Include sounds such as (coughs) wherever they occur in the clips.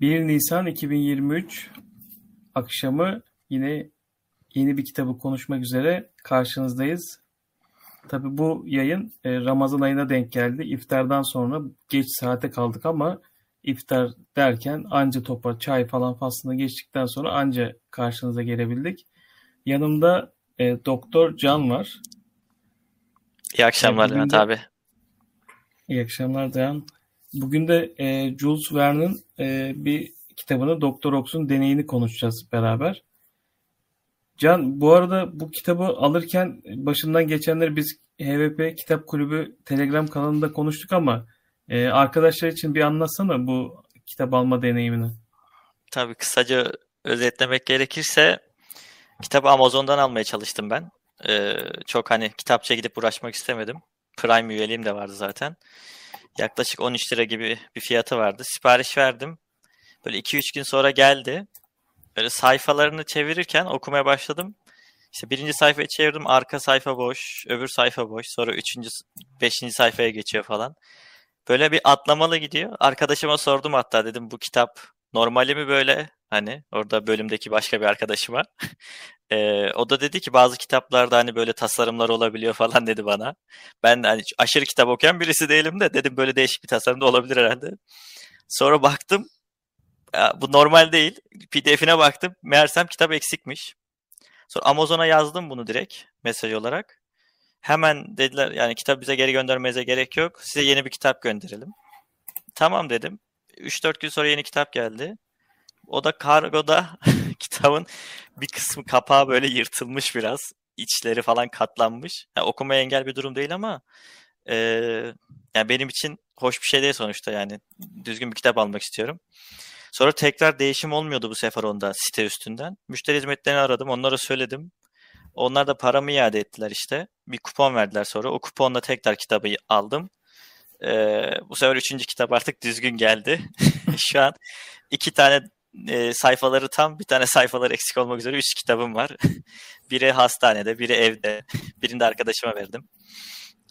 1 Nisan 2023 akşamı yine yeni bir kitabı konuşmak üzere karşınızdayız. Tabi bu yayın e, Ramazan ayına denk geldi. İftardan sonra geç saate kaldık ama iftar derken anca topa çay falan faslını geçtikten sonra anca karşınıza gelebildik. Yanımda e, Doktor Can var. İyi akşamlar Levent abi. İyi akşamlar Dayan. Bugün de e, Jules Verne'ın e, bir kitabını Doktor Ox'un deneyini konuşacağız beraber. Can bu arada bu kitabı alırken başından geçenleri biz HVP Kitap Kulübü Telegram kanalında konuştuk ama e, arkadaşlar için bir anlatsana bu kitap alma deneyimini. Tabii kısaca özetlemek gerekirse kitabı Amazon'dan almaya çalıştım ben. Ee, çok hani kitapçıya gidip uğraşmak istemedim. Prime üyeliğim de vardı zaten. Yaklaşık 13 lira gibi bir fiyatı vardı. Sipariş verdim. Böyle 2-3 gün sonra geldi. Böyle sayfalarını çevirirken okumaya başladım. İşte birinci sayfayı çevirdim. Arka sayfa boş. Öbür sayfa boş. Sonra üçüncü, beşinci sayfaya geçiyor falan. Böyle bir atlamalı gidiyor. Arkadaşıma sordum hatta dedim bu kitap normali mi böyle? Hani orada bölümdeki başka bir arkadaşıma. (laughs) ee, o da dedi ki bazı kitaplarda hani böyle tasarımlar olabiliyor (laughs) falan dedi bana. Ben hani aşırı kitap okuyan birisi değilim de dedim böyle değişik bir tasarım da olabilir herhalde. Sonra baktım ya, bu normal değil. PDF'ine baktım. Meğersem kitap eksikmiş. Sonra Amazon'a yazdım bunu direkt mesaj olarak. Hemen dediler yani kitap bize geri göndermenize gerek yok. Size yeni bir kitap gönderelim. Tamam dedim. 3-4 gün sonra yeni kitap geldi. O da kargoda (laughs) kitabın bir kısmı kapağı böyle yırtılmış biraz. İçleri falan katlanmış. Yani okumaya engel bir durum değil ama e, yani benim için hoş bir şey değil sonuçta yani. Düzgün bir kitap almak istiyorum. Sonra tekrar değişim olmuyordu bu sefer onda site üstünden. Müşteri hizmetlerini aradım. Onlara söyledim. Onlar da paramı iade ettiler işte. Bir kupon verdiler sonra. O kuponla tekrar kitabı aldım. Ee, bu sefer üçüncü kitap artık düzgün geldi. (laughs) Şu an iki tane e, sayfaları tam, bir tane sayfaları eksik olmak üzere üç kitabım var. (laughs) biri hastanede, biri evde. (laughs) Birini de arkadaşıma verdim.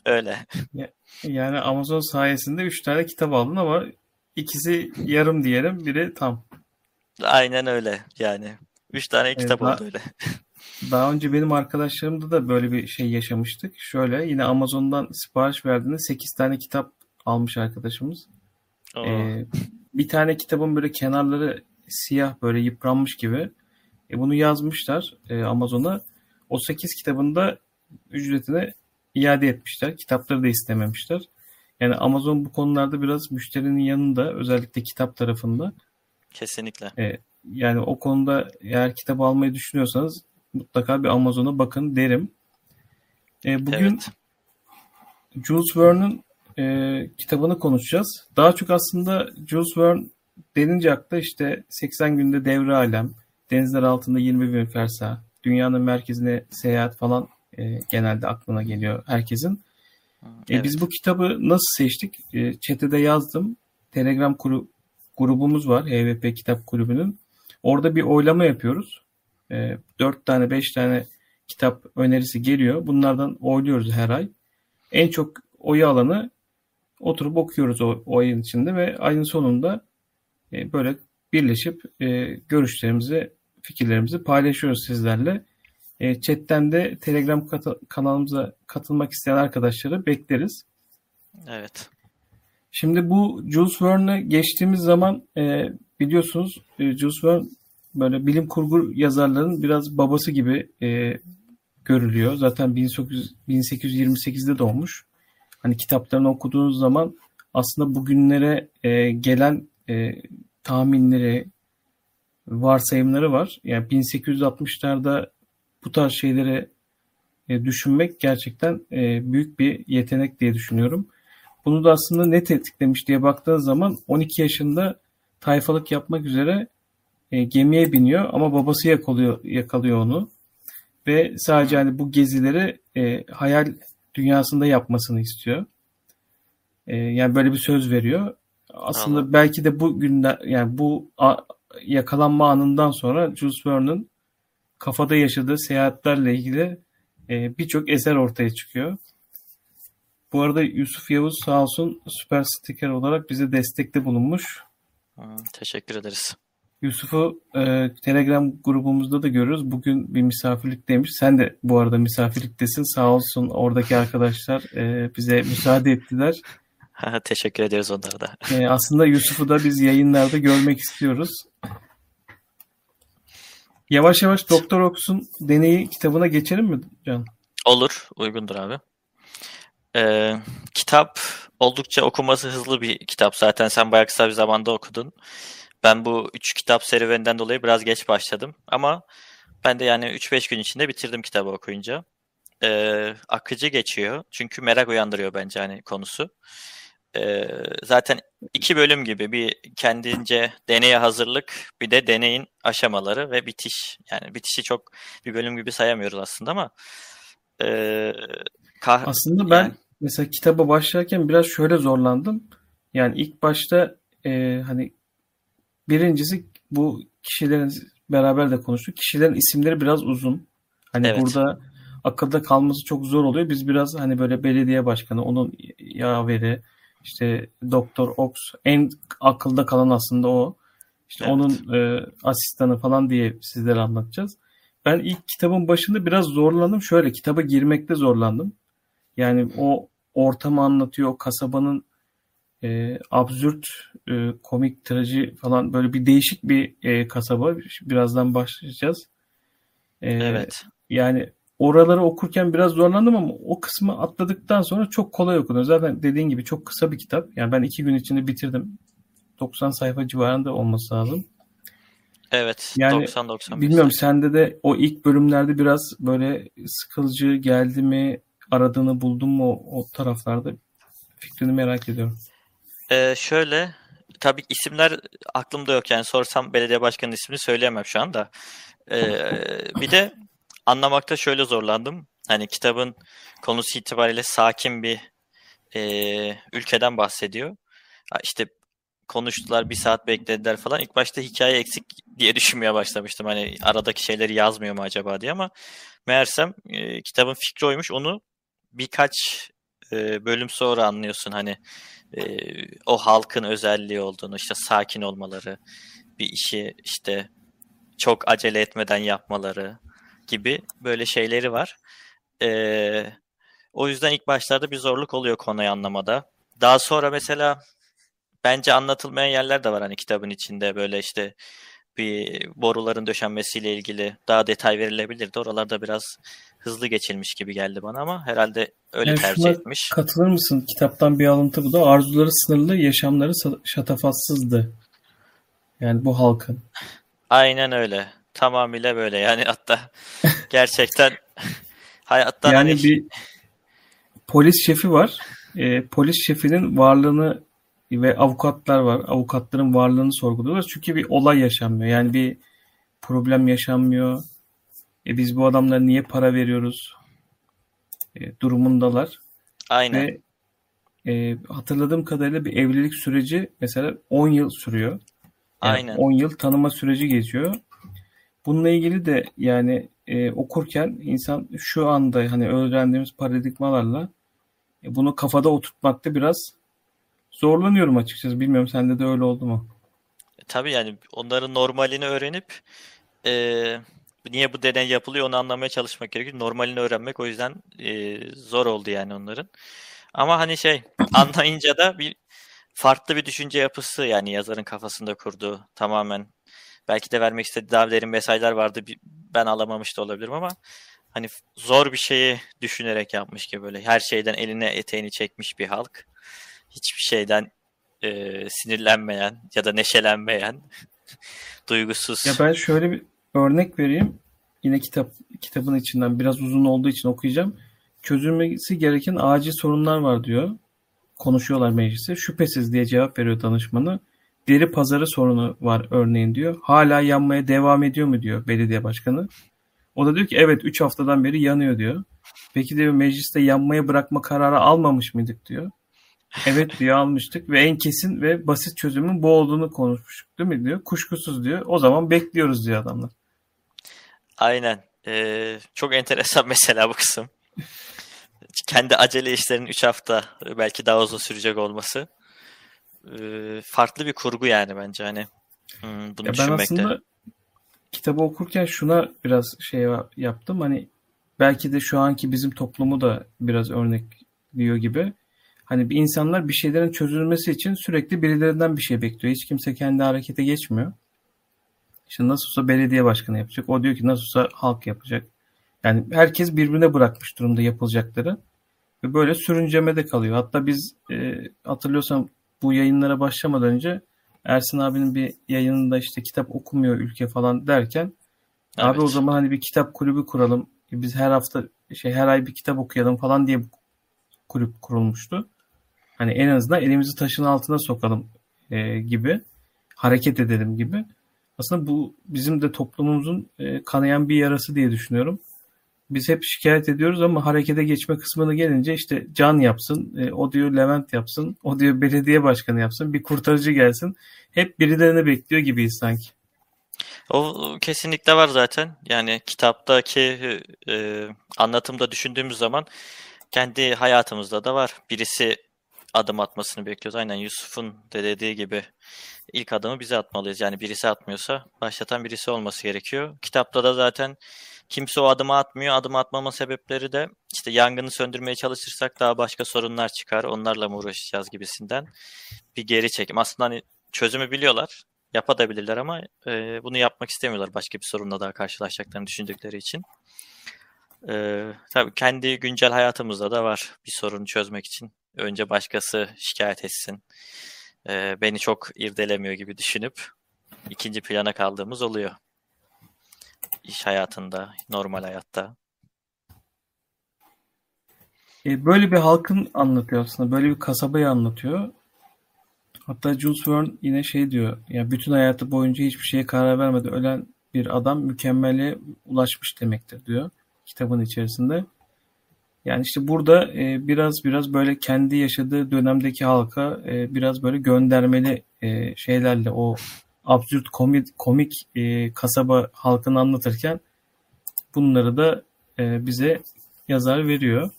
Öyle. Yani Amazon sayesinde üç tane kitap aldın ama ikisi yarım diyelim, biri tam. Aynen öyle yani. Üç tane kitap evet, oldu öyle. (laughs) Daha önce benim arkadaşlarımda da böyle bir şey yaşamıştık. Şöyle yine Amazon'dan sipariş verdiğinde 8 tane kitap almış arkadaşımız. Ee, bir tane kitabın böyle kenarları siyah böyle yıpranmış gibi. E, bunu yazmışlar e, Amazon'a. O 8 kitabında ücretini iade etmişler. Kitapları da istememişler. Yani Amazon bu konularda biraz müşterinin yanında özellikle kitap tarafında. Kesinlikle. E, yani o konuda eğer kitap almayı düşünüyorsanız mutlaka bir Amazon'a bakın derim. E, bugün evet. Jules Verne'ın e, kitabını konuşacağız. Daha çok aslında Jules Verne denince akla işte 80 günde devre alem, denizler altında 20 bin fersah, dünyanın merkezine seyahat falan e, genelde aklına geliyor herkesin. Evet. E, biz bu kitabı nasıl seçtik? E, chat'e yazdım. Telegram kuru, grubumuz var. HVP Kitap Kulübü'nün. Orada bir oylama yapıyoruz. E, 4 tane 5 tane kitap önerisi geliyor. Bunlardan oyluyoruz her ay. En çok oyu alanı oturup okuyoruz o, o ayın içinde ve ayın sonunda e, böyle birleşip e, görüşlerimizi, fikirlerimizi paylaşıyoruz sizlerle. E, chatten de Telegram kanalımıza katılmak isteyen arkadaşları bekleriz. Evet. Şimdi bu Jules Verne'e geçtiğimiz zaman e, biliyorsunuz e, Jules Verne böyle bilim kurgu yazarların biraz babası gibi e, görülüyor. Zaten 1800, 1828'de doğmuş. Hani kitaplarını okuduğunuz zaman aslında bugünlere e, gelen e, tahminleri, varsayımları var. Yani 1860'larda bu tarz şeyleri e, düşünmek gerçekten e, büyük bir yetenek diye düşünüyorum. Bunu da aslında ne tetiklemiş diye baktığınız zaman 12 yaşında tayfalık yapmak üzere e, gemiye biniyor ama babası yakalıyor, yakalıyor onu. Ve sadece hani bu gezileri hayal dünyasında yapmasını istiyor. Yani böyle bir söz veriyor. Aslında Anladım. belki de bu günde yani bu a, yakalanma anından sonra Jules Verne'ın kafada yaşadığı seyahatlerle ilgili e, birçok eser ortaya çıkıyor. Bu arada Yusuf Yavuz sağ olsun süper sticker olarak bize destekte bulunmuş. teşekkür ederiz. Yusuf'u e, Telegram grubumuzda da görüyoruz. Bugün bir misafirlikteymiş. Sen de bu arada misafirliktesin. Sağ olsun oradaki arkadaşlar e, bize müsaade ettiler. (laughs) Teşekkür ederiz onlara da. E, aslında Yusuf'u da biz yayınlarda görmek istiyoruz. Yavaş yavaş Doktor Ox'un deneyi kitabına geçelim mi Can? Olur. Uygundur abi. Ee, kitap oldukça okuması hızlı bir kitap. Zaten sen bayağı kısa bir zamanda okudun. Ben bu üç kitap serüveninden dolayı biraz geç başladım. Ama ben de yani 3-5 gün içinde bitirdim kitabı okuyunca. Ee, akıcı geçiyor. Çünkü merak uyandırıyor bence hani konusu. Ee, zaten iki bölüm gibi bir kendince deneye hazırlık bir de deneyin aşamaları ve bitiş. Yani bitişi çok bir bölüm gibi sayamıyoruz aslında ama e, kah- aslında ben yani, mesela kitaba başlarken biraz şöyle zorlandım. Yani ilk başta e, hani birincisi bu kişilerin beraber de konuştuk. Kişilerin isimleri biraz uzun. Hani evet. burada akılda kalması çok zor oluyor. Biz biraz hani böyle belediye başkanı, onun yaveri, işte Doktor Ox en akılda kalan aslında o. İşte evet. onun e, asistanı falan diye sizlere anlatacağız. Ben ilk kitabın başında biraz zorlandım. Şöyle kitaba girmekte zorlandım. Yani o ortamı anlatıyor, o kasabanın e, absürt, e, komik, traji falan böyle bir değişik bir e, kasaba. Birazdan başlayacağız. E, evet. Yani oraları okurken biraz zorlandım ama o kısmı atladıktan sonra çok kolay okunuyor. Zaten dediğin gibi çok kısa bir kitap. Yani ben iki gün içinde bitirdim. 90 sayfa civarında olması lazım. Evet. Yani 90-90. Bilmiyorum sende de o ilk bölümlerde biraz böyle sıkılıcı geldi mi? Aradığını buldun mu o, o taraflarda? Fikrini merak ediyorum. Ee, şöyle tabii isimler aklımda yok yani sorsam belediye başkanının ismini söyleyemem şu anda. Ee, bir de anlamakta şöyle zorlandım. Hani kitabın konusu itibariyle sakin bir e, ülkeden bahsediyor. İşte konuştular bir saat beklediler falan. İlk başta hikaye eksik diye (laughs) düşünmeye başlamıştım. Hani aradaki şeyleri yazmıyor mu acaba diye ama meğersem e, kitabın fikri oymuş. Onu birkaç e, bölüm sonra anlıyorsun. Hani e, o halkın özelliği olduğunu, işte sakin olmaları, bir işi işte çok acele etmeden yapmaları gibi böyle şeyleri var. E, o yüzden ilk başlarda bir zorluk oluyor konuyu anlamada. Daha sonra mesela bence anlatılmayan yerler de var hani kitabın içinde böyle işte bir boruların döşenmesiyle ilgili daha detay verilebilirdi. Oralarda biraz hızlı geçilmiş gibi geldi bana ama herhalde öyle yani tercih etmiş. Katılır mısın? Kitaptan bir alıntı bu da. Arzuları sınırlı, yaşamları şatafatsızdı. Yani bu halkın. Aynen öyle. Tamamıyla böyle. Yani hatta gerçekten (laughs) hayattan yani hani... bir polis şefi var. E, polis şefinin varlığını ve avukatlar var. Avukatların varlığını sorguluyorlar. Çünkü bir olay yaşanmıyor. Yani bir problem yaşanmıyor. E biz bu adamlara niye para veriyoruz? E, durumundalar. Aynen. Ve e, hatırladığım kadarıyla bir evlilik süreci mesela 10 yıl sürüyor. Yani Aynen. 10 yıl tanıma süreci geçiyor. Bununla ilgili de yani e, okurken insan şu anda hani öğrendiğimiz paradigmalarla e, bunu kafada oturtmakta biraz zorlanıyorum açıkçası. Bilmiyorum sende de öyle oldu mu? E, tabii yani onların normalini öğrenip e, niye bu deney yapılıyor onu anlamaya çalışmak gerekiyor. Normalini öğrenmek o yüzden e, zor oldu yani onların. Ama hani şey (coughs) anlayınca da bir farklı bir düşünce yapısı yani yazarın kafasında kurduğu tamamen belki de vermek istediği daha derin mesajlar vardı ben alamamış da olabilirim ama hani zor bir şeyi düşünerek yapmış gibi böyle her şeyden eline eteğini çekmiş bir halk hiçbir şeyden e, sinirlenmeyen ya da neşelenmeyen (laughs) duygusuz. Ya ben şöyle bir örnek vereyim. Yine kitap kitabın içinden biraz uzun olduğu için okuyacağım. Çözülmesi gereken acil sorunlar var diyor. Konuşuyorlar meclise. Şüphesiz diye cevap veriyor danışmanı. Deri pazarı sorunu var örneğin diyor. Hala yanmaya devam ediyor mu diyor belediye başkanı. O da diyor ki evet 3 haftadan beri yanıyor diyor. Peki diyor mecliste yanmaya bırakma kararı almamış mıydık diyor. Evet diyor almıştık ve en kesin ve basit çözümün bu olduğunu konuşmuştuk değil mi diyor. Kuşkusuz diyor. O zaman bekliyoruz diyor adamlar. Aynen. Ee, çok enteresan (laughs) mesela bu kısım. Kendi acele işlerinin 3 hafta belki daha uzun sürecek olması. E, farklı bir kurgu yani bence hani hmm, bunu Ya ben aslında kitabı okurken şuna biraz şey yaptım. Hani belki de şu anki bizim toplumu da biraz örnekliyor gibi. Hani bir insanlar bir şeylerin çözülmesi için sürekli birilerinden bir şey bekliyor. Hiç kimse kendi harekete geçmiyor. İşte nasıl olsa belediye başkanı yapacak. O diyor ki nasıl olsa halk yapacak. Yani herkes birbirine bırakmış durumda yapılacakları. Ve böyle sürüncemede kalıyor. Hatta biz e, hatırlıyorsam bu yayınlara başlamadan önce Ersin abinin bir yayınında işte kitap okumuyor ülke falan derken evet. abi o zaman hani bir kitap kulübü kuralım. Biz her hafta şey her ay bir kitap okuyalım falan diye kulüp kurulmuştu. Hani en azından elimizi taşın altına sokalım e, gibi hareket edelim gibi. Aslında bu bizim de toplumumuzun e, kanayan bir yarası diye düşünüyorum. Biz hep şikayet ediyoruz ama harekete geçme kısmına gelince işte Can yapsın, e, o diyor Levent yapsın, o diyor belediye başkanı yapsın, bir kurtarıcı gelsin. Hep birilerini bekliyor gibiyiz sanki. O kesinlikle var zaten. Yani kitaptaki e, anlatımda düşündüğümüz zaman kendi hayatımızda da var. Birisi adım atmasını bekliyoruz. Aynen Yusuf'un de dediği gibi ilk adımı bize atmalıyız. Yani birisi atmıyorsa başlatan birisi olması gerekiyor. Kitapta da zaten kimse o adımı atmıyor. Adım atmama sebepleri de işte yangını söndürmeye çalışırsak daha başka sorunlar çıkar. Onlarla mı uğraşacağız gibisinden bir geri çekim. Aslında hani çözümü biliyorlar. Yapabilirler ama e, bunu yapmak istemiyorlar başka bir sorunla daha karşılaşacaklarını düşündükleri için. E, tabii kendi güncel hayatımızda da var bir sorunu çözmek için. Önce başkası şikayet etsin. E, beni çok irdelemiyor gibi düşünüp ikinci plana kaldığımız oluyor. İş hayatında, normal hayatta. E, böyle bir halkın anlatıyor aslında. Böyle bir kasabayı anlatıyor. Hatta Jules Verne yine şey diyor. Ya bütün hayatı boyunca hiçbir şeye karar vermedi. Ölen bir adam mükemmele ulaşmış demektir diyor kitabın içerisinde. Yani işte burada e, biraz biraz böyle kendi yaşadığı dönemdeki halka e, biraz böyle göndermeli e, şeylerle o absürt komik, komik e, kasaba halkını anlatırken bunları da e, bize yazar veriyor.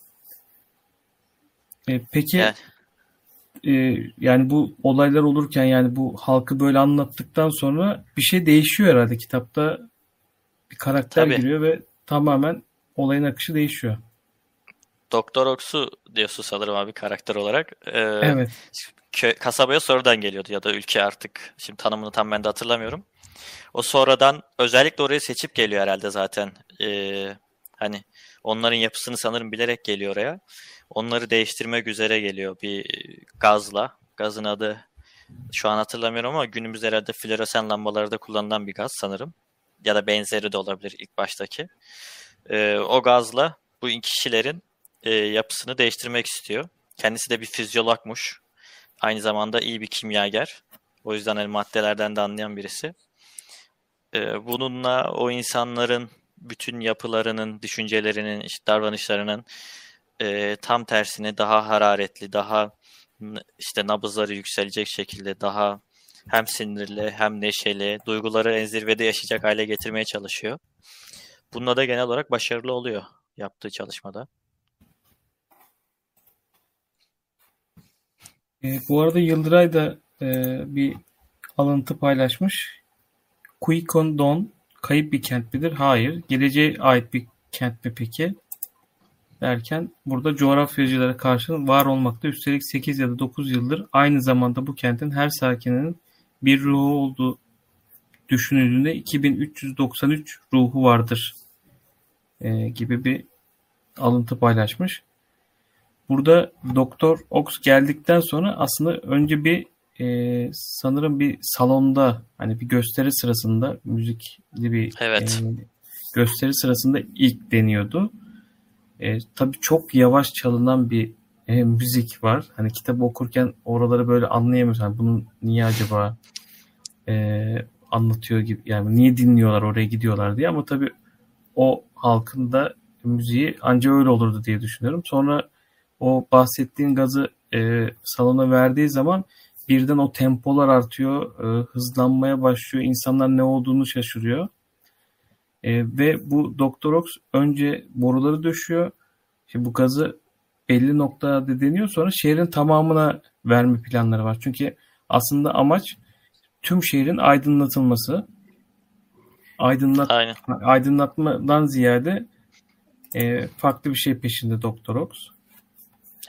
E, peki yani. e, yani bu olaylar olurken yani bu halkı böyle anlattıktan sonra bir şey değişiyor herhalde kitapta bir karakter Tabii. giriyor ve tamamen olayın akışı değişiyor. Doktor Ox'u diyorsun sanırım abi karakter olarak. Ee, evet. Kö- kasabaya sonradan geliyordu ya da ülke artık. Şimdi tanımını tam ben de hatırlamıyorum. O sonradan özellikle orayı seçip geliyor herhalde zaten. Ee, hani onların yapısını sanırım bilerek geliyor oraya. Onları değiştirmek üzere geliyor bir gazla. Gazın adı şu an hatırlamıyorum ama günümüz herhalde floresan lambalarda kullanılan bir gaz sanırım. Ya da benzeri de olabilir ilk baştaki. Ee, o gazla bu kişilerin e, yapısını değiştirmek istiyor. Kendisi de bir fizyologmuş. Aynı zamanda iyi bir kimyager. O yüzden hani maddelerden de anlayan birisi. E, bununla o insanların bütün yapılarının, düşüncelerinin, işte davranışlarının e, tam tersine daha hararetli, daha işte nabızları yükselecek şekilde daha hem sinirli hem neşeli, duyguları en zirvede yaşayacak hale getirmeye çalışıyor. Bununla da genel olarak başarılı oluyor yaptığı çalışmada. E, bu arada Yıldıray da e, bir alıntı paylaşmış. Kuikon Don kayıp bir kent midir? Hayır. Geleceğe ait bir kent mi peki? Derken burada coğrafyacılara karşı var olmakta. Üstelik 8 ya da 9 yıldır aynı zamanda bu kentin her sakininin bir ruhu olduğu düşünüldüğünde 2393 ruhu vardır e, gibi bir alıntı paylaşmış. Burada Doktor Ox geldikten sonra aslında önce bir e, sanırım bir salonda hani bir gösteri sırasında müzikli bir evet. e, gösteri sırasında ilk deniyordu. E, tabii çok yavaş çalınan bir e, müzik var. Hani kitabı okurken oraları böyle anlayamıyorsun. Hani bunun niye acaba e, anlatıyor gibi yani niye dinliyorlar oraya gidiyorlar diye ama tabii o halkın da müziği ancak öyle olurdu diye düşünüyorum. Sonra o bahsettiğin gazı e, salona verdiği zaman birden o tempolar artıyor, e, hızlanmaya başlıyor, insanlar ne olduğunu şaşırıyor. E, ve bu Doktor Ox önce boruları döşüyor. Şimdi bu gazı belli noktada deniyor sonra şehrin tamamına verme planları var. Çünkü Aslında amaç tüm şehrin aydınlatılması. Aydınlat Aynen. aydınlatmadan ziyade e, farklı bir şey peşinde Doktor Ox.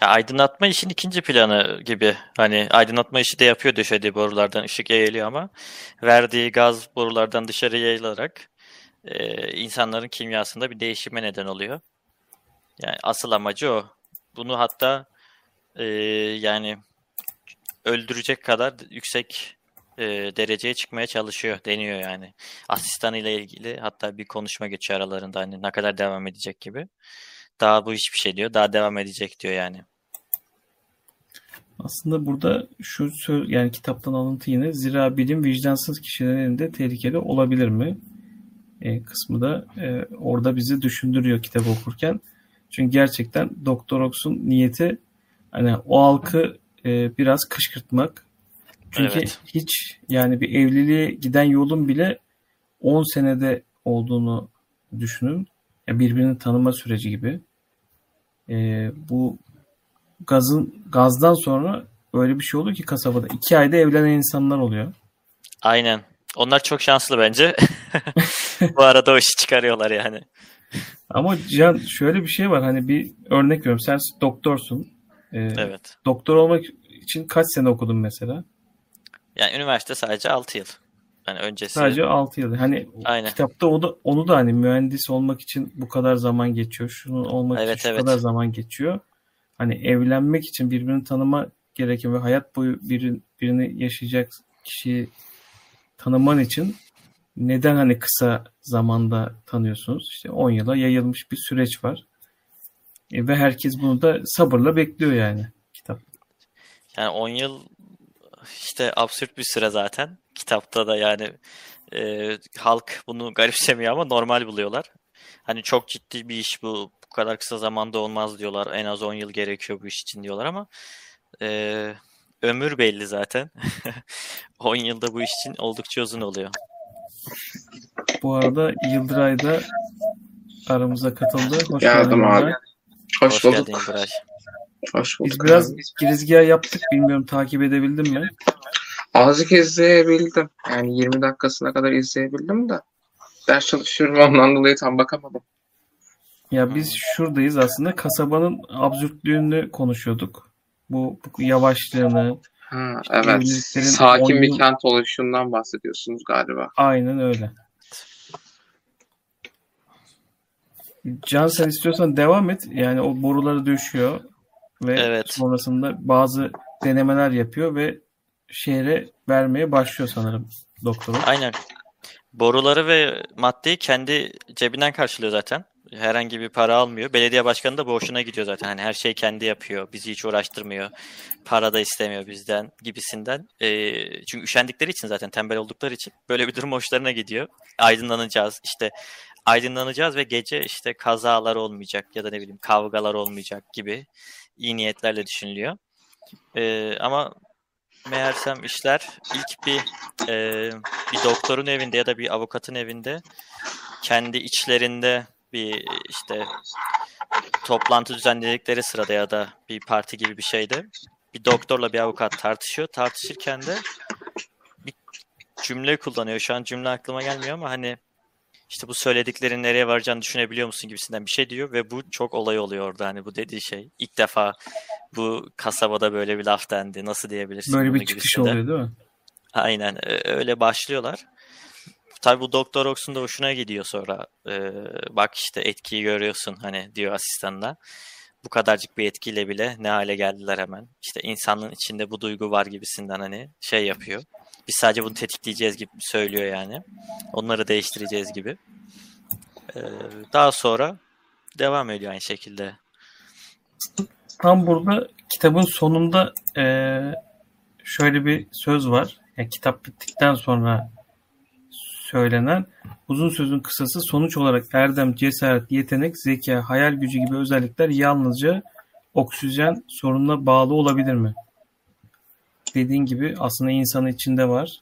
Ya aydınlatma işin ikinci planı gibi. Hani aydınlatma işi de yapıyor döşediği borulardan ışık yayılıyor ama verdiği gaz borulardan dışarı yayılarak e, insanların kimyasında bir değişime neden oluyor. Yani asıl amacı o. Bunu hatta e, yani öldürecek kadar yüksek e, dereceye çıkmaya çalışıyor, deniyor yani. Asistanıyla ilgili hatta bir konuşma geçiyor aralarında hani ne kadar devam edecek gibi. Daha bu hiçbir şey diyor, daha devam edecek diyor yani. Aslında burada şu söz yani kitaptan alıntı yine zira bilim vicdansız kişilerin elinde tehlikeli olabilir mi? E, kısmı da e, orada bizi düşündürüyor kitap okurken. Çünkü gerçekten Doktor Ox'un niyeti hani o halkı e, biraz kışkırtmak. Çünkü Evet. hiç yani bir evliliğe giden yolun bile 10 senede olduğunu düşünün. Ya birbirini tanıma süreci gibi. E, bu gazın gazdan sonra öyle bir şey oluyor ki kasabada iki ayda evlenen insanlar oluyor. Aynen. Onlar çok şanslı bence. (laughs) bu arada o işi çıkarıyorlar yani. Ama Can şöyle bir şey var hani bir örnek veriyorum sen doktorsun. E, Evet. Doktor olmak için kaç sene okudun mesela? Yani üniversite sadece 6 yıl. Yani öncesi. Sadece 6 yıl. Hani Aynen. kitapta o da, onu da hani mühendis olmak için bu kadar zaman geçiyor. Şunun olmak Evet, için şu evet. kadar zaman geçiyor. Hani evlenmek için birbirini tanıma gerekiyor ve hayat boyu birin, birini yaşayacak kişiyi tanıman için neden hani kısa zamanda tanıyorsunuz? İşte 10 yıla yayılmış bir süreç var. E, ve herkes bunu da sabırla bekliyor yani kitap. Yani 10 yıl işte absürt bir süre zaten. Kitapta da yani e, halk bunu garipsemiyor ama normal buluyorlar. Hani çok ciddi bir iş bu. Bu kadar kısa zamanda olmaz diyorlar. En az 10 yıl gerekiyor bu iş için diyorlar ama e, ömür belli zaten. (laughs) 10 yılda bu iş için oldukça uzun oluyor. Bu arada Yıldıray da aramıza katıldı. Hoş Geldim geldin abi. Yıldıray. Hoş, Hoş bulduk. geldin Buraj. Hoş bulduk. Biz biraz girizgah yaptık. Bilmiyorum takip edebildin mi? Azıcık izleyebildim. Yani 20 dakikasına kadar izleyebildim de. Ders çalışıyorum (laughs) ondan dolayı tam bakamadım. Ya biz şuradayız aslında. Kasabanın absürtlüğünü konuşuyorduk. Bu, bu yavaşlığını. Ha, evet. Sakin on bir kent oluşundan bahsediyorsunuz galiba. Aynen öyle. Can sen istiyorsan devam et. Yani o boruları döşüyor ve Evet. sonrasında bazı denemeler yapıyor ve şehre vermeye başlıyor sanırım doktoru. Aynen. Boruları ve maddeyi kendi cebinden karşılıyor zaten. Herhangi bir para almıyor. Belediye başkanı da bu hoşuna gidiyor zaten. Hani her şeyi kendi yapıyor. Bizi hiç uğraştırmıyor. Para da istemiyor bizden gibisinden. Ee, çünkü üşendikleri için zaten tembel oldukları için böyle bir durum hoşlarına gidiyor. Aydınlanacağız. işte aydınlanacağız ve gece işte kazalar olmayacak ya da ne bileyim kavgalar olmayacak gibi iyi niyetlerle düşünülüyor. Ee, ama meğersem işler ilk bir e, bir doktorun evinde ya da bir avukatın evinde kendi içlerinde bir işte toplantı düzenledikleri sırada ya da bir parti gibi bir şeyde bir doktorla bir avukat tartışıyor. Tartışırken de bir cümle kullanıyor. Şu an cümle aklıma gelmiyor ama hani işte bu söylediklerin nereye varacağını düşünebiliyor musun gibisinden bir şey diyor ve bu çok olay oluyor orada hani bu dediği şey. İlk defa bu kasabada böyle bir laf dendi. Nasıl diyebilirsin Böyle bir çıkış gibisinden. oluyor değil mi? Aynen e, öyle başlıyorlar. Tabii bu Doktor Ox'un da hoşuna gidiyor sonra. Ee, bak işte etkiyi görüyorsun hani diyor asistanına. Bu kadarcık bir etkiyle bile ne hale geldiler hemen. İşte insanın içinde bu duygu var gibisinden hani şey yapıyor. Biz sadece bunu tetikleyeceğiz gibi söylüyor yani. Onları değiştireceğiz gibi. Ee, daha sonra devam ediyor aynı şekilde. Tam burada kitabın sonunda eee, şöyle bir söz var. Yani kitap bittikten sonra söylenen uzun sözün kısası sonuç olarak erdem, cesaret, yetenek, zeka, hayal gücü gibi özellikler yalnızca oksijen sorununa bağlı olabilir mi? Dediğin gibi aslında insanın içinde var.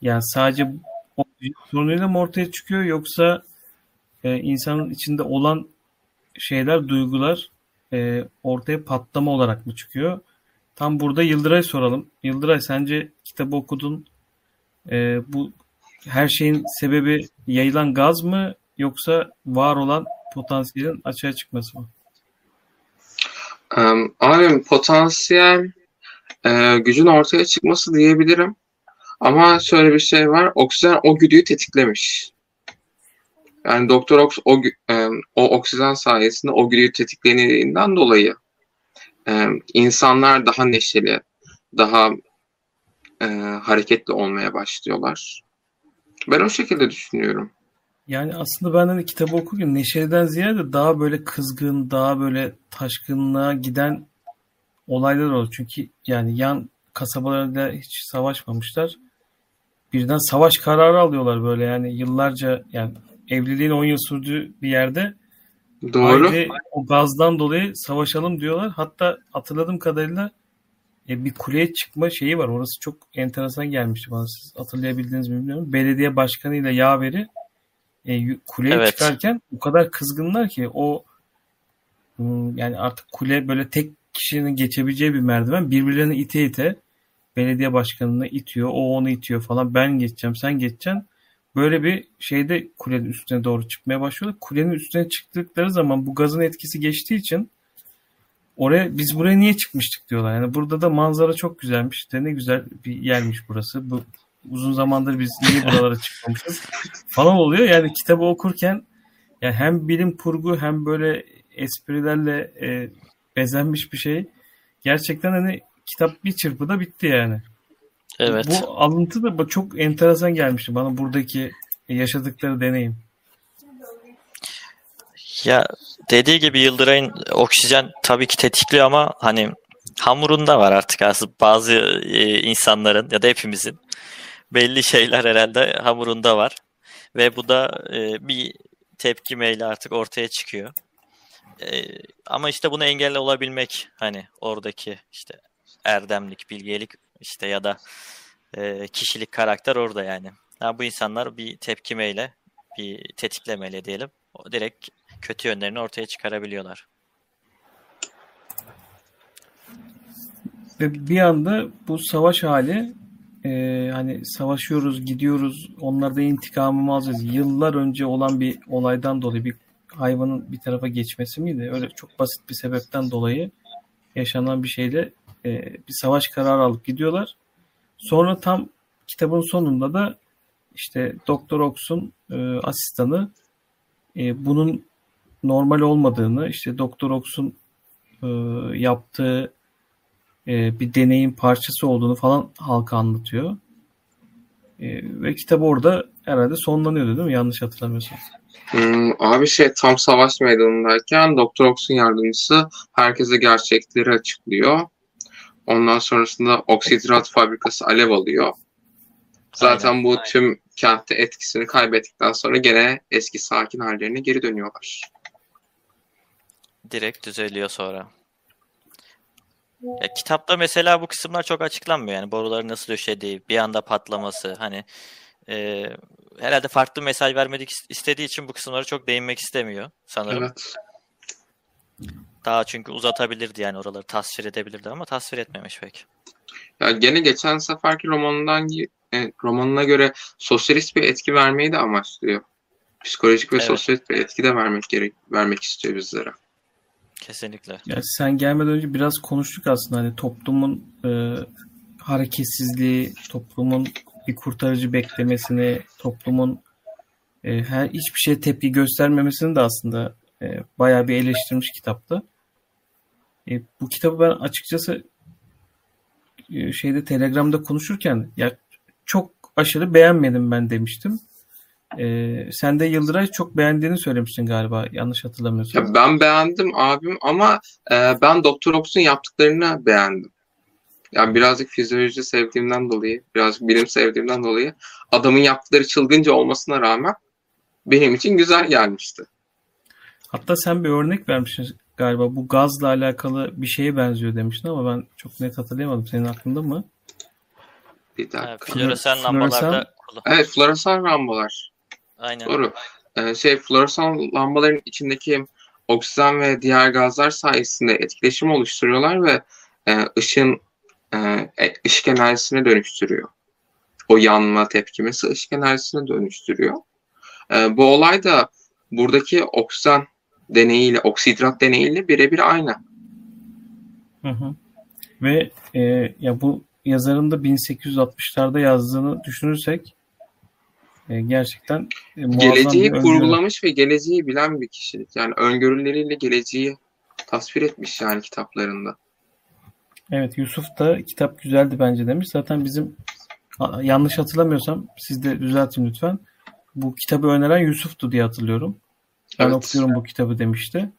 Yani sadece oksijen sorunuyla mı ortaya çıkıyor yoksa e, insanın içinde olan şeyler, duygular e, ortaya patlama olarak mı çıkıyor? tam burada Yıldıray soralım. Yıldıray sence kitabı okudun. Ee, bu her şeyin sebebi yayılan gaz mı yoksa var olan potansiyelin açığa çıkması mı? Um, potansiyel e, gücün ortaya çıkması diyebilirim. Ama şöyle bir şey var. Oksijen o güdüyü tetiklemiş. Yani Doktor Ox o, e, o oksijen sayesinde o güdüyü tetiklediğinden dolayı e, insanlar daha neşeli, daha e, hareketli olmaya başlıyorlar. Ben o şekilde düşünüyorum. Yani aslında ben hani kitabı okurken neşeliden ziyade daha böyle kızgın, daha böyle taşkınlığa giden olaylar oldu. Çünkü yani yan kasabalarla hiç savaşmamışlar. Birden savaş kararı alıyorlar böyle yani yıllarca yani evliliğin 10 yıl sürdüğü bir yerde Doğru. Haydi o gazdan dolayı savaşalım diyorlar. Hatta hatırladığım kadarıyla e, bir kuleye çıkma şeyi var. Orası çok enteresan gelmişti bana. Siz hatırlayabildiniz mi bilmiyorum. Belediye başkanıyla yaveri e, kuleye Evet. çıkarken o kadar kızgınlar ki o hmm, yani artık kule böyle tek kişinin geçebileceği bir merdiven birbirlerini ite ite belediye başkanını itiyor. O onu itiyor falan. Ben geçeceğim, sen geçeceksin. Böyle bir şeyde kulenin üstüne doğru çıkmaya başlıyorlar. Kulenin üstüne çıktıkları zaman bu gazın etkisi geçtiği için oraya biz buraya niye çıkmıştık diyorlar. Yani burada da manzara çok güzelmiş. De ne güzel bir yermiş burası. Bu uzun zamandır biz niye buralara çıkmamışız falan oluyor. Yani kitabı okurken yani hem bilim kurgu hem böyle esprilerle e, bezenmiş bir şey. Gerçekten hani kitap bir çırpıda bitti yani. Evet. Bu alıntı da çok enteresan gelmişti bana buradaki yaşadıkları deneyim. Ya dediği gibi Yıldıray'ın oksijen tabii ki tetikliyor ama hani hamurunda var artık aslında bazı e, insanların ya da hepimizin belli şeyler herhalde hamurunda var ve bu da e, bir tepkimeyle artık ortaya çıkıyor. E, ama işte bunu engelle olabilmek hani oradaki işte erdemlik, bilgelik işte ya da e, kişilik karakter orada yani. Ha, bu insanlar bir tepkimeyle, bir tetiklemeyle diyelim. Direkt kötü yönlerini ortaya çıkarabiliyorlar. Ve bir anda bu savaş hali e, hani savaşıyoruz, gidiyoruz, onlardan intikamımı alacağız. Yıllar önce olan bir olaydan dolayı bir hayvanın bir tarafa geçmesi miydi? Öyle çok basit bir sebepten dolayı yaşanan bir şeyle e, bir savaş kararı alıp gidiyorlar. Sonra tam kitabın sonunda da işte Doktor Ox'un e, asistanı e, bunun normal olmadığını, işte Doktor Ox'un e, yaptığı e, bir deneyin parçası olduğunu falan halka anlatıyor. E, ve kitap orada herhalde sonlanıyordu değil mi? Yanlış hatırlamıyorsam. Hmm, abi şey tam savaş meydanındayken Doktor Ox'un yardımcısı herkese gerçekleri açıklıyor. Ondan sonrasında oksidrat fabrikası alev alıyor. Zaten Aynen, bu aynen. tüm kentte etkisini kaybettikten sonra gene eski sakin hallerine geri dönüyorlar. Direkt düzeliyor sonra. Ya kitapta mesela bu kısımlar çok açıklanmıyor yani boruların nasıl döşediği, bir anda patlaması hani e, herhalde farklı mesaj vermek istediği için bu kısımlara çok değinmek istemiyor sanırım. Evet. Daha çünkü uzatabilirdi yani oraları tasvir edebilirdi ama tasvir etmemiş pek. Ya gene geçen seferki romanından e, romanına göre sosyalist bir etki vermeyi de amaçlıyor. Psikolojik ve Evet. sosyalist bir etki de vermek gerek vermek istiyor bizlere. Kesinlikle. Ya sen gelmeden önce biraz konuştuk aslında hani toplumun e, hareketsizliği, toplumun bir kurtarıcı beklemesini, toplumun e, her hiçbir şeye tepki göstermemesini de aslında e, bayağı bir eleştirmiş kitapta. E, bu kitabı ben açıkçası e, şeyde Telegram'da konuşurken ya çok aşırı beğenmedim ben demiştim. E, sen de Yıldıray çok beğendiğini söylemiştin galiba yanlış hatırlamıyorsam. Ya ben beğendim abim ama e, ben Doktor Ox'un yaptıklarını beğendim. Yani birazcık fizyoloji sevdiğimden dolayı, birazcık bilim sevdiğimden dolayı adamın yaptıkları çılgınca olmasına rağmen benim için güzel gelmişti. Hatta sen bir örnek vermişsin galiba bu gazla alakalı bir şeye benziyor demiştin ama ben çok net hatırlayamadım. Senin aklında mı? Bir dakika. floresan Floresan- lambalarda Evet, floresan lambalar. Aynen. Doğru. Ee, şey, floresan lambaların içindeki oksijen ve diğer gazlar sayesinde etkileşim oluşturuyorlar ve e, ışın e, e, ışık enerjisine dönüştürüyor. O yanma tepkimesi ışık enerjisine dönüştürüyor. E, bu olay da buradaki oksijen deneyiyle, oksidrat deneyiyle birebir aynı. Hı hı. Ve e, ya bu yazarın da 1860'larda yazdığını düşünürsek e, gerçekten e, geleceği kurgulamış ve geleceği bilen bir kişilik. Yani öngörüleriyle geleceği tasvir etmiş yani kitaplarında. Evet Yusuf da kitap güzeldi bence demiş. Zaten bizim yanlış hatırlamıyorsam siz de düzeltin lütfen. Bu kitabı öneren Yusuf'tu diye hatırlıyorum. Ben evet. okuyorum bu kitabı demişti.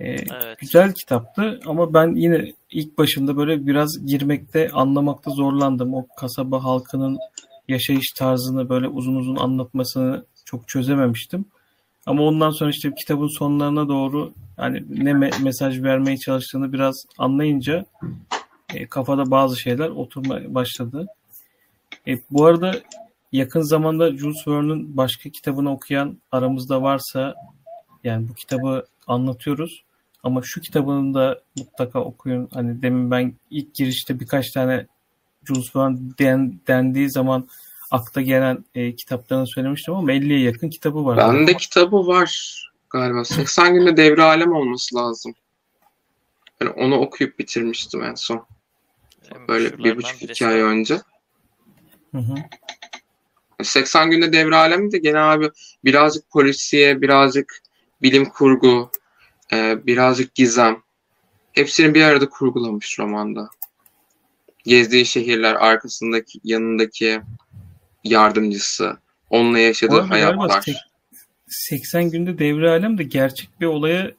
Ee, evet. Güzel kitaptı ama ben yine ilk başında böyle biraz girmekte, anlamakta zorlandım. O kasaba halkının yaşayış tarzını böyle uzun uzun anlatmasını çok çözememiştim. Ama ondan sonra işte kitabın sonlarına doğru hani ne me- mesaj vermeye çalıştığını biraz anlayınca e, kafada bazı şeyler oturmaya başladı. E, bu arada yakın zamanda Jules Verne'ın başka kitabını okuyan aramızda varsa yani bu kitabı anlatıyoruz. Ama şu kitabını da mutlaka okuyun. Hani demin ben ilk girişte birkaç tane Jules Verne den, dendiği zaman akta gelen e, kitaplarını söylemiştim ama 50'ye yakın kitabı var. Bende kitabı var galiba. 80 günde devre alem olması lazım. Yani onu okuyup bitirmiştim en son. Böyle bir buçuk iki ay önce. Hı hı. 80 günde devre alemi de gene abi birazcık polisiye, birazcık bilim kurgu, e, birazcık gizem. Hepsini bir arada kurgulamış romanda. Gezdiği şehirler, arkasındaki, yanındaki yardımcısı, onunla yaşadığı hayatlar. 80 günde devre alem de gerçek bir olaya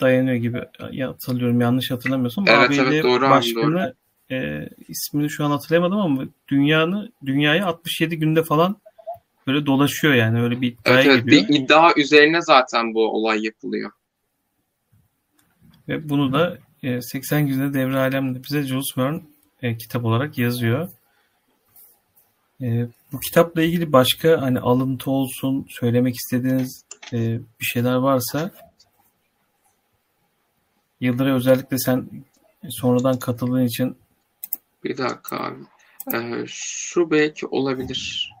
dayanıyor gibi hatırlıyorum yanlış hatırlamıyorsam. Evet ABD evet doğru başkanı, doğru. E, ismini şu an hatırlayamadım ama dünyanı dünyayı 67 günde falan böyle dolaşıyor yani öyle bir iddiaya evet, evet, Bir iddia üzerine zaten bu olay yapılıyor. Ve bunu da e, 80 günde devre alemde bize Jules Verne e, kitap olarak yazıyor. E, bu kitapla ilgili başka hani alıntı olsun, söylemek istediğiniz e, bir şeyler varsa Yıldıray özellikle sen sonradan katıldığın için bir dakika abi. Ee, şu belki olabilir.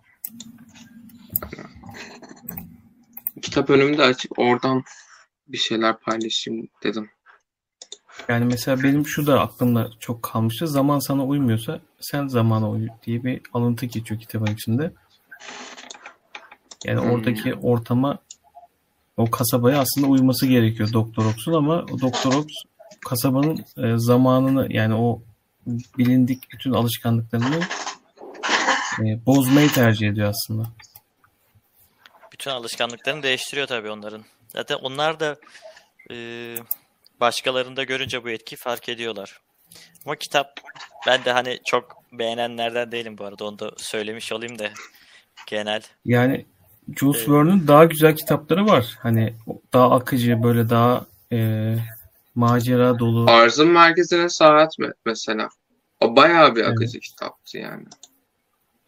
Kitap önümde açık. Oradan bir şeyler paylaşayım dedim. Yani mesela benim şu da aklımda çok kalmıştı. Zaman sana uymuyorsa sen zamana uy diye bir alıntı geçiyor kitabın içinde. Yani hmm. oradaki ortama o kasabaya aslında uyması gerekiyor Doktor Ox'un ama o Doktor Ox kasabanın e, zamanını yani o bilindik bütün alışkanlıklarını e, bozmayı tercih ediyor aslında. Bütün alışkanlıklarını değiştiriyor tabii onların. Zaten onlar da e, başkalarında görünce bu etki fark ediyorlar. Ama kitap ben de hani çok beğenenlerden değilim bu arada onu da söylemiş olayım da genel. Yani Jules ee, Verne'ın daha güzel kitapları var. Hani daha akıcı böyle daha e, macera dolu. Arzın merkezine saat mi mesela? O bayağı bir akıcı evet. kitaptı yani.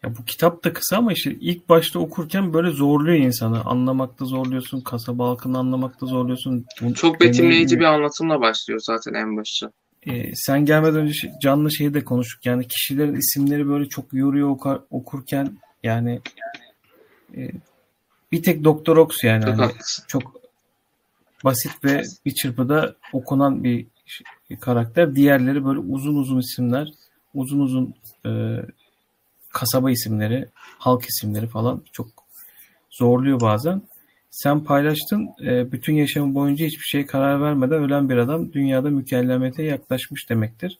Ya bu kitap da kısa ama işte ilk başta okurken böyle zorluyor insanı. Anlamakta zorluyorsun, kasaba halkını anlamakta zorluyorsun. Çok betimleyici bir anlatımla başlıyor zaten en başı. Ee, sen gelmeden önce canlı şeyi de konuştuk. Yani kişilerin isimleri böyle çok yoruyor okur, okurken yani e, bir tek Doktor Ox yani. Çok, hani çok basit ve bir çırpıda okunan bir karakter. Diğerleri böyle uzun uzun isimler, uzun uzun e, kasaba isimleri, halk isimleri falan çok zorluyor bazen. Sen paylaştın e, bütün yaşamı boyunca hiçbir şey karar vermeden ölen bir adam dünyada mükellemete yaklaşmış demektir.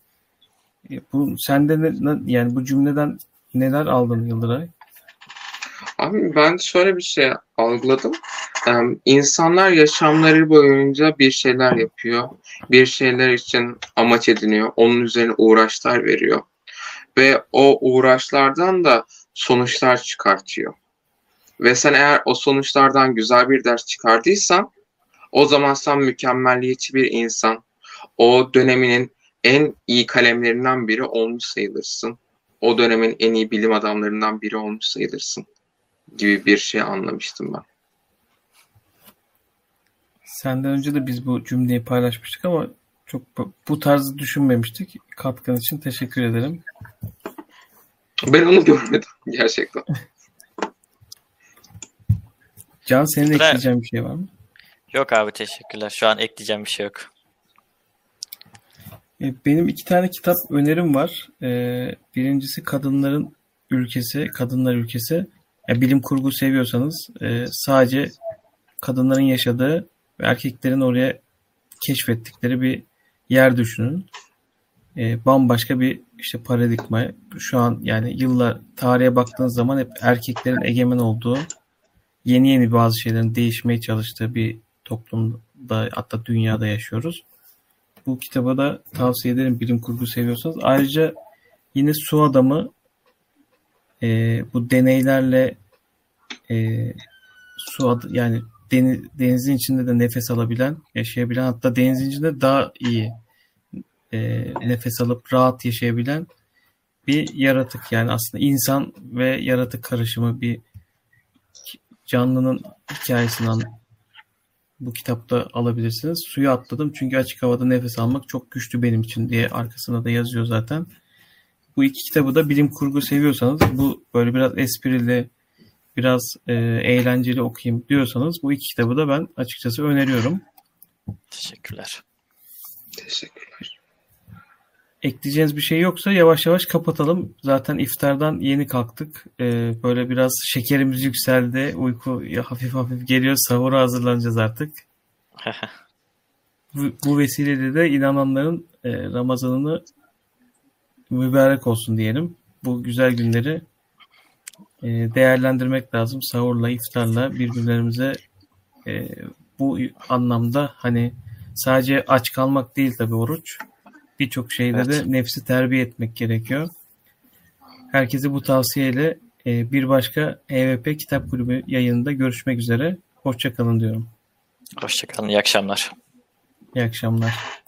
E, bu sende ne, yani bu cümleden neler aldın Yıldıray? Abi ben şöyle bir şey algıladım. Ee, insanlar yaşamları boyunca bir şeyler yapıyor. Bir şeyler için amaç ediniyor. Onun üzerine uğraşlar veriyor. Ve o uğraşlardan da sonuçlar çıkartıyor. Ve sen eğer o sonuçlardan güzel bir ders çıkardıysan o zaman sen mükemmelliyetçi bir insan. O döneminin en iyi kalemlerinden biri olmuş sayılırsın. O dönemin en iyi bilim adamlarından biri olmuş sayılırsın gibi bir şey anlamıştım ben. Senden önce de biz bu cümleyi paylaşmıştık ama Çok bu, tarzı düşünmemiştik. Katkın için teşekkür ederim. Ben onu görmedim gerçekten. Can senin Sıra- ekleyeceğin bir şey var mı? Yok abi teşekkürler. Şu an ekleyeceğim bir şey yok. E, Benim iki tane kitap önerim var. E, Birincisi Kadınların Ülkesi, Kadınlar Ülkesi. Ya, bilim kurgu seviyorsanız e, sadece kadınların yaşadığı ve erkeklerin oraya keşfettikleri bir yer düşünün. E, bambaşka bir işte paradigma. Şu an yani yıllar tarihe baktığınız zaman hep erkeklerin egemen olduğu, yeni yeni bazı şeylerin değişmeye çalıştığı bir toplumda hatta dünyada yaşıyoruz. Bu kitabı da tavsiye ederim bilim kurgu seviyorsanız. Ayrıca yine Su Adamı e, bu deneylerle e, su adı, yani deniz, denizin içinde de nefes alabilen, yaşayabilen hatta denizin içinde daha iyi e, nefes alıp rahat yaşayabilen bir yaratık. Yani aslında insan ve yaratık karışımı bir canlının hikayesini an- bu kitapta alabilirsiniz. Suya atladım çünkü açık havada nefes almak çok güçlü benim için diye arkasında da yazıyor zaten. Bu iki kitabı da bilim kurgu seviyorsanız bu böyle biraz esprili biraz e, eğlenceli okuyayım diyorsanız bu iki kitabı da ben açıkçası öneriyorum. Teşekkürler. Teşekkürler. Ekleyeceğiniz bir şey yoksa yavaş yavaş kapatalım. Zaten iftardan yeni kalktık. E, böyle biraz şekerimiz yükseldi. Uyku hafif hafif geliyor. Sahura hazırlanacağız artık. (laughs) Bu, bu vesileyle de inananların e, Ramazanını mübarek olsun diyelim. Bu güzel günleri değerlendirmek lazım. Sahurla, iftarla birbirlerimize e, bu anlamda hani sadece aç kalmak değil tabii oruç. Birçok şeyde Evet. de nefsi terbiye etmek gerekiyor. Herkese bu tavsiyeyle e, bir başka EVP Kitap Kulübü yayınında görüşmek üzere. Hoşçakalın diyorum. Hoşçakalın. İyi akşamlar. İyi akşamlar.